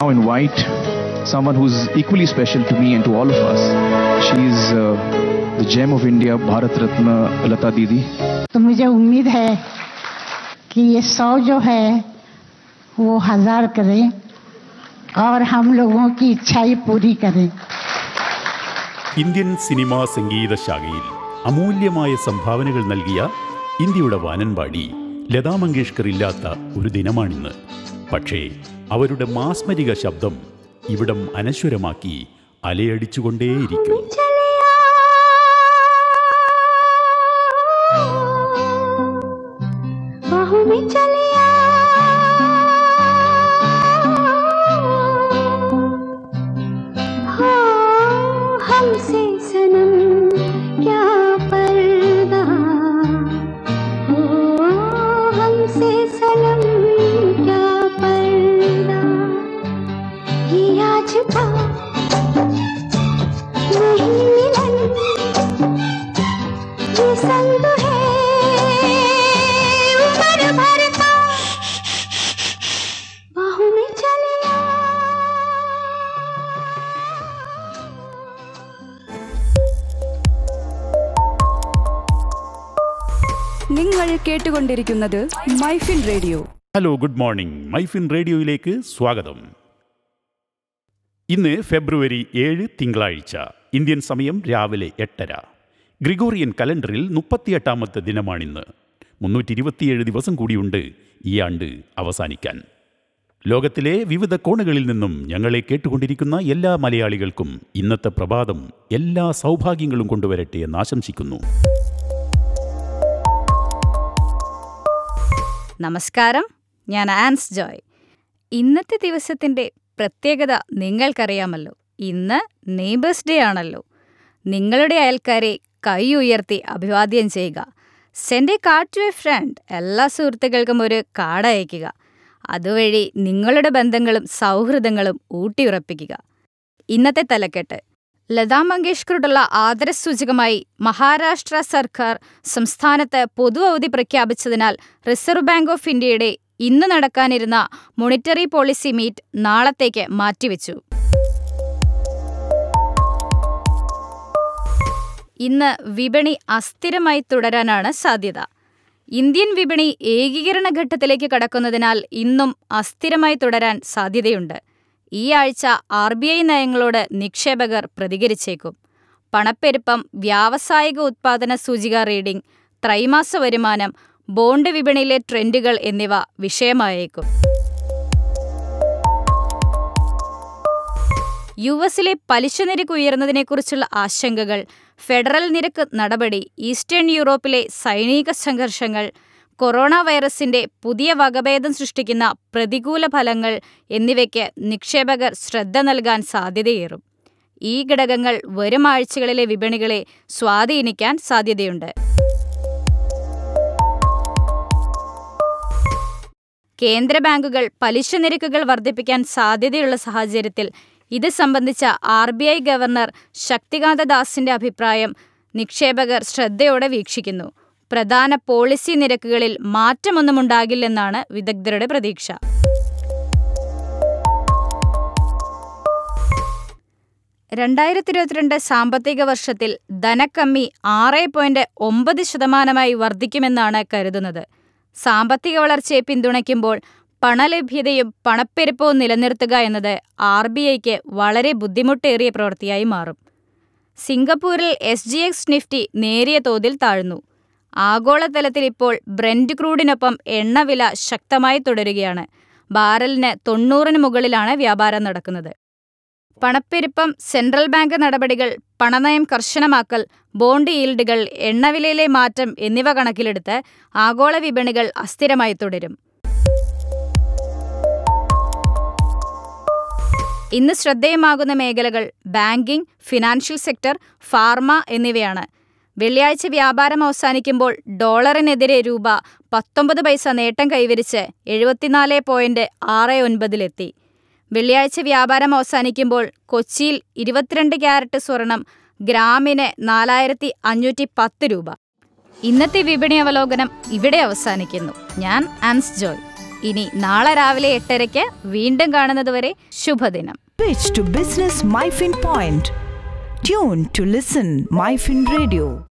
now invite someone who's equally special to me and to all of us. She is uh, the gem of India, Bharat Ratna Lata Didi. तो मुझे उम्मीद है कि ये सौ जो है वो हजार करें और हम लोगों की इच्छाई पूरी करें ഇന്ത്യൻ സിനിമാ സംഗീത ശാഖയിൽ അമൂല്യമായ സംഭാവനകൾ നൽകിയ ഇന്ത്യയുടെ വാനൻപാടി ലതാ മങ്കേഷ്കർ ഇല്ലാത്ത ഒരു ദിനമാണിന്ന് പക്ഷേ അവരുടെ മാസ്മരിക ശബ്ദം ഇവിടം അനശ്വരമാക്കി അലയടിച്ചുകൊണ്ടേയിരിക്കും बाहों में चले हो हमसे നിങ്ങൾ കേട്ടുകൊണ്ടിരിക്കുന്നത് Myfin radio. Hello good morning. Myfin റേഡിയോയിലേക്ക് സ്വാഗതം. ഇന്ന് ഫെബ്രുവരി ഏഴ് തിങ്കളാഴ്ച. ഇന്ത്യൻ സമയം രാവിലെ എട്ടര. ഗ്രിഗോറിയൻ കലണ്ടറിൽ മുപ്പത്തിയെട്ടാമത്തെ ദിനമാണിന്ന്. മുന്നൂറ്റി ഇരുപത്തിയേഴ് ദിവസം കൂടിയുണ്ട് ഈ ആണ്ട് അവസാനിക്കാൻ. ലോകത്തിലെ വിവിധ കോണുകളിൽ നിന്നും ഞങ്ങളെ കേട്ടുകൊണ്ടിരിക്കുന്ന എല്ലാ മലയാളികൾക്കും ഇന്നത്തെ പ്രഭാതം എല്ലാ സൗഭാഗ്യങ്ങളും കൊണ്ടുവരട്ടെ എന്ന് ആശംസിക്കുന്നു. നമസ്കാരം. ഞാൻ ആൻസ് ജോയ്. ഇന്നത്തെ ദിവസത്തിന്റെ പ്രത്യേകത നിങ്ങൾക്കറിയാമല്ലോ. ഇന്ന് നെയ്ബേഴ്സ് ഡേ ആണല്ലോ. നിങ്ങളുടെ അയൽക്കാരെ കൈ ഉയർത്തി അഭിവാദ്യം ചെയ്യുക. Send a card to a friend. എല്ലാ സുഹൃത്തുക്കൾക്കും ഒരു കാർഡ് അയയ്ക്കുക. അതുവഴി നിങ്ങളുടെ ബന്ധങ്ങളും സൗഹൃദങ്ങളും ഊട്ടിയുറപ്പിക്കുക. ഇന്നത്തെ തലക്കെട്ട്. ലതാ മങ്കേഷ്കറോടുള്ള ആദരസൂചകമായി മഹാരാഷ്ട്ര സർക്കാർ സംസ്ഥാനത്ത് പൊതു അവധി പ്രഖ്യാപിച്ചതിനാൽ റിസർവ് ബാങ്ക് ഓഫ് ഇന്ത്യയുടെ ഇന്ന് നടക്കാനിരുന്ന മോണിറ്ററി പോളിസി മീറ്റ് നാളത്തേക്ക് മാറ്റിവെച്ചു. ഇന്ന് വിപണി അസ്ഥിരമായി തുടരാനാണ് സാധ്യത. ഇന്ത്യൻ വിപണി ഏകീകരണ ഘട്ടത്തിലേക്ക് കടക്കുന്നതിനാൽ ഇന്നും അസ്ഥിരമായി തുടരാൻ സാധ്യതയുണ്ട്. ഈ ആഴ്ച ആർ ബി ഐ നയങ്ങളോട് നിക്ഷേപകർ പ്രതികരിച്ചേക്കും. പണപ്പെരുപ്പം വ്യാവസായിക ഉത്പാദന സൂചിക റീഡിംഗ് ത്രൈമാസ വരുമാനം ബോണ്ട് വിപണിയിലെ ട്രെൻഡുകൾ എന്നിവ വിഷയമായേക്കും. യു എസിലെ പലിശ നിരക്ക് ഉയർന്നതിനെക്കുറിച്ചുള്ള ആശങ്കകൾ ഫെഡറൽ നിരക്ക് നടപടി ഈസ്റ്റേൺ യൂറോപ്പിലെ സൈനിക സംഘർഷങ്ങൾ കൊറോണ വൈറസിന്റെ പുതിയ വകഭേദം സൃഷ്ടിക്കുന്ന പ്രതികൂല ഫലങ്ങൾ എന്നിവയ്ക്ക് നിക്ഷേപകർ ശ്രദ്ധ നൽകാൻ സാധ്യതയേറും. ഈ ഘടകങ്ങൾ വരും ആഴ്ചകളിലെ വിപണികളെ സ്വാധീനിക്കാൻ സാധ്യതയുണ്ട്. കേന്ദ്ര ബാങ്കുകൾ പലിശ നിരക്കുകൾ വർദ്ധിപ്പിക്കാൻ സാധ്യതയുള്ള സാഹചര്യത്തിൽ ഇത് സംബന്ധിച്ച R B I governor Shaktikanta ദാസിന്റെ അഭിപ്രായം നിക്ഷേപകർ ശ്രദ്ധയോടെ വീക്ഷിക്കുന്നു. പ്രധാന പോളിസി നിരക്കുകളിൽ മാറ്റമൊന്നും ഉണ്ടാകില്ലെന്നാണ് വിദഗ്ധരുടെ പ്രതീക്ഷ. രണ്ടായിരത്തി ഇരുപത്തിരണ്ട് സാമ്പത്തിക വർഷത്തിൽ ധനക്കമ്മി ആറ് പോയിന്റ് ഒമ്പത് ശതമാനമായി വർദ്ധിക്കുമെന്നാണ് കരുതുന്നത്. സാമ്പത്തിക വളർച്ചയെ പിന്തുണയ്ക്കുമ്പോൾ പണലഭ്യതയും പണപ്പെരുപ്പവും നിലനിർത്തുക എന്നത് ആർ ബി ഐക്ക് വളരെ ബുദ്ധിമുട്ടേറിയ പ്രവൃത്തിയായി മാറും. സിംഗപ്പൂരിൽ എസ് ജി എക്സ് നിഫ്റ്റി നേരിയ തോതിൽ താഴ്ന്നു. ആഗോളതലത്തിൽ ഇപ്പോൾ ബ്രെൻഡ് ക്രൂഡിനൊപ്പം എണ്ണവില ശക്തമായി തുടരുകയാണ്. ബാരലിന് തൊണ്ണൂറിന് മുകളിലാണ് വ്യാപാരം നടക്കുന്നത്. പണപ്പെരുപ്പം സെൻട്രൽ ബാങ്ക് നടപടികൾ പണനയം കർശനമാക്കൽ ബോണ്ട് ഈൽഡുകൾ എണ്ണവിലയിലെ മാറ്റം എന്നിവ കണക്കിലെടുത്ത് ആഗോള വിപണികൾ അസ്ഥിരമായി തുടരും. ഇന്ന് ശ്രദ്ധേയമാകുന്ന മേഖലകൾ ബാങ്കിംഗ് ഫിനാൻഷ്യൽ സെക്ടർ ഫാർമ എന്നിവയാണ്. വെള്ളിയാഴ്ച വ്യാപാരം അവസാനിക്കുമ്പോൾ ഡോളറിനെതിരെ രൂപ പത്തൊമ്പത് പൈസ നേട്ടം കൈവരിച്ച് എഴുപത്തിനാല് പോയിന്റ് ആറ് ഒൻപതിലെത്തി വെള്ളിയാഴ്ച വ്യാപാരം അവസാനിക്കുമ്പോൾ കൊച്ചിയിൽ ഇരുപത്തിരണ്ട് ക്യാരറ്റ് സ്വർണം ഗ്രാമിന് നാലായിരത്തി അഞ്ഞൂറ്റി പത്ത് രൂപ. ഇന്നത്തെ വിപണി അവലോകനം ഇവിടെ അവസാനിക്കുന്നു. ഞാൻ ആൻസ് ജോയ്. ഇനി നാളെ രാവിലെ എട്ടരയ്ക്ക് വീണ്ടും കാണുന്നതുവരെ ശുഭദിനം. Pitch to Business MyFin Point. Tune to listen MyFin Radio.